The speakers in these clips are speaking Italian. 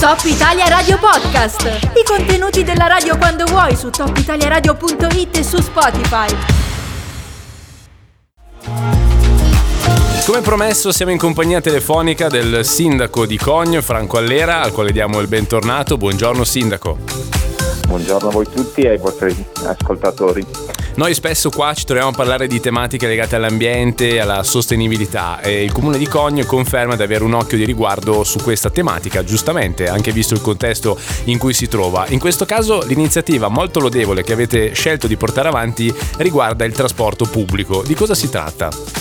Top Italia Radio Podcast. I contenuti della radio quando vuoi su topitaliaradio.it e su Spotify. Come promesso siamo in compagnia telefonica del sindaco di Cogno, Franco Allera, al quale diamo il bentornato. Buongiorno sindaco. Buongiorno a voi tutti e ai vostri ascoltatori. Noi spesso qua ci troviamo a parlare di tematiche legate all'ambiente e alla sostenibilità e il comune di Cogno conferma di avere un occhio di riguardo su questa tematica, giustamente, anche visto il contesto in cui si trova. In questo caso l'iniziativa molto lodevole che avete scelto di portare avanti riguarda il trasporto pubblico. Di cosa si tratta?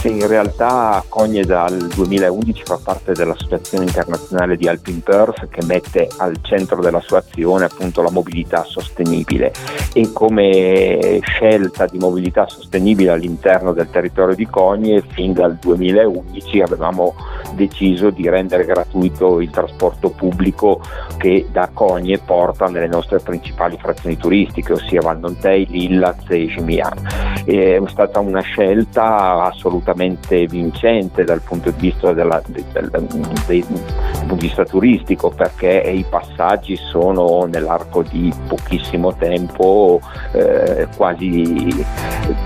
Sì, in realtà Cogne dal 2011 fa parte dell'Associazione Internazionale di Alpine Perth che mette al centro della sua azione appunto la mobilità sostenibile e come scelta di mobilità sostenibile all'interno del territorio di Cogne fin dal 2011 avevamo deciso di rendere gratuito il trasporto pubblico che da Cogne porta nelle nostre principali frazioni turistiche, ossia Valnontei, Lillaz e Cimian. È stata una scelta assolutamente vincente dal punto di vista, della, del, del, del, punto di vista turistico perché i passaggi sono nell'arco di pochissimo tempo eh, quasi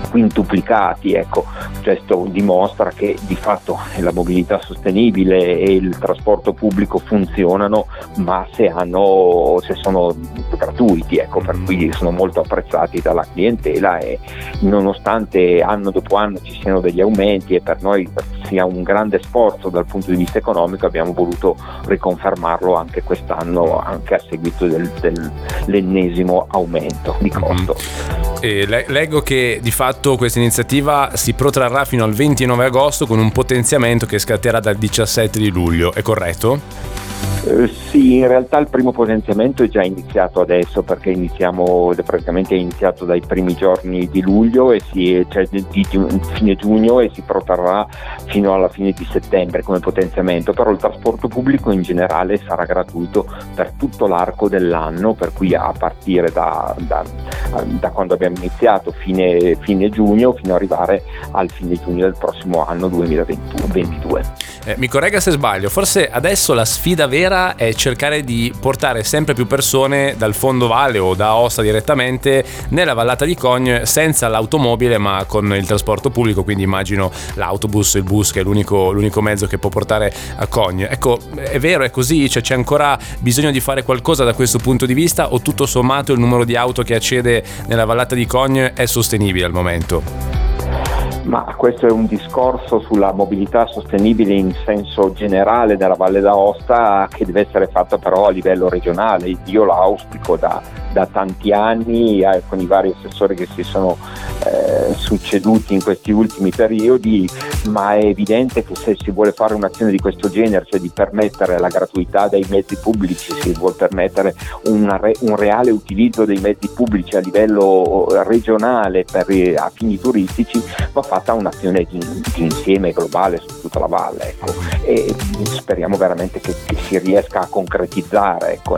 quintuplicati. Ecco. Questo dimostra che di fatto la mobilità sostenibile e il trasporto pubblico funzionano ma se, hanno, se sono gratuiti, ecco, per cui sono molto apprezzati dalla clientela e nonostante anno dopo anno ci siano degli aumenti e per noi sia un grande sforzo dal punto di vista economico abbiamo voluto riconfermarlo anche quest'anno anche a seguito del, dell'ennesimo aumento di costo. Mm-hmm. Leggo che di fatto questa iniziativa si protrarrà fino al 29 agosto con un potenziamento che scatterà dal 17 di luglio, è corretto? Eh, sì, in realtà il primo potenziamento è già iniziato adesso perché iniziamo, praticamente è iniziato dai primi giorni di luglio e si, cioè di, di, fine giugno e si protrarrà fino alla fine di settembre come potenziamento, però il trasporto pubblico in generale sarà gratuito per tutto l'arco dell'anno, per cui a partire da, da, da quando abbiamo iniziato fine, fine, giugno fino ad arrivare al fine giugno del prossimo anno 2022. Eh, mi corregga se sbaglio, forse adesso la sfida vera è cercare di portare sempre più persone dal fondo valle o da Osta direttamente nella vallata di Cogne senza l'automobile ma con il trasporto pubblico, quindi immagino l'autobus, il bus che è l'unico, l'unico mezzo che può portare a Cogne. Ecco, è vero, è così? Cioè, c'è ancora bisogno di fare qualcosa da questo punto di vista o tutto sommato il numero di auto che accede nella vallata di Cogne è sostenibile al momento? Ma questo è un discorso sulla mobilità sostenibile in senso generale della Valle d'Aosta che deve essere fatto però a livello regionale. Io l'auspico da, da tanti anni eh, con i vari assessori che si sono eh, succeduti in questi ultimi periodi, ma è evidente che se si vuole fare un'azione di questo genere, cioè di permettere la gratuità dei mezzi pubblici, si vuole permettere re, un reale utilizzo dei mezzi pubblici a livello regionale per, a fini turistici, va fatta un'azione di, di insieme globale su tutta la valle ecco. e speriamo veramente che, che si riesca a concretizzare. Ecco.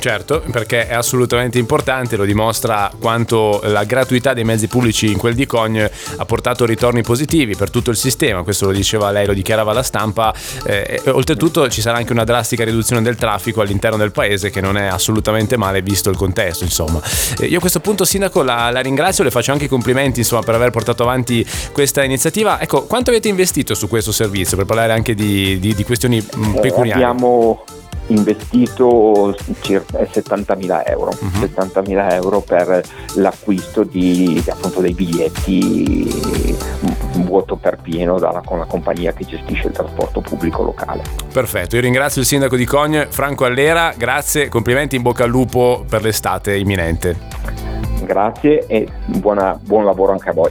Certo, perché è assolutamente importante, lo dimostra quanto la gratuità dei mezzi pubblici in quel di Cogne ha portato ritorni positivi per tutto il sistema, questo lo diceva lei, lo dichiarava la stampa, eh, oltretutto ci sarà anche una drastica riduzione del traffico all'interno del paese che non è assolutamente male visto il contesto, insomma. Eh, io a questo punto Sindaco la, la, ringrazio, le faccio anche i complimenti insomma, per aver portato avanti questa iniziativa. Ecco, quanto avete investito su questo servizio per parlare anche di, di, di questioni mm, eh, pecuniarie? abbiamo investito circa 70.000 euro, uh-huh. Mhm. 70.000 euro per l'acquisto di, appunto, dei biglietti vuoto per pieno dalla, con la compagnia che gestisce il trasporto pubblico locale. Perfetto, io ringrazio il sindaco di Cogne, Franco Allera, grazie, complimenti, in bocca al lupo per l'estate imminente. Grazie e buona, buon lavoro anche a voi.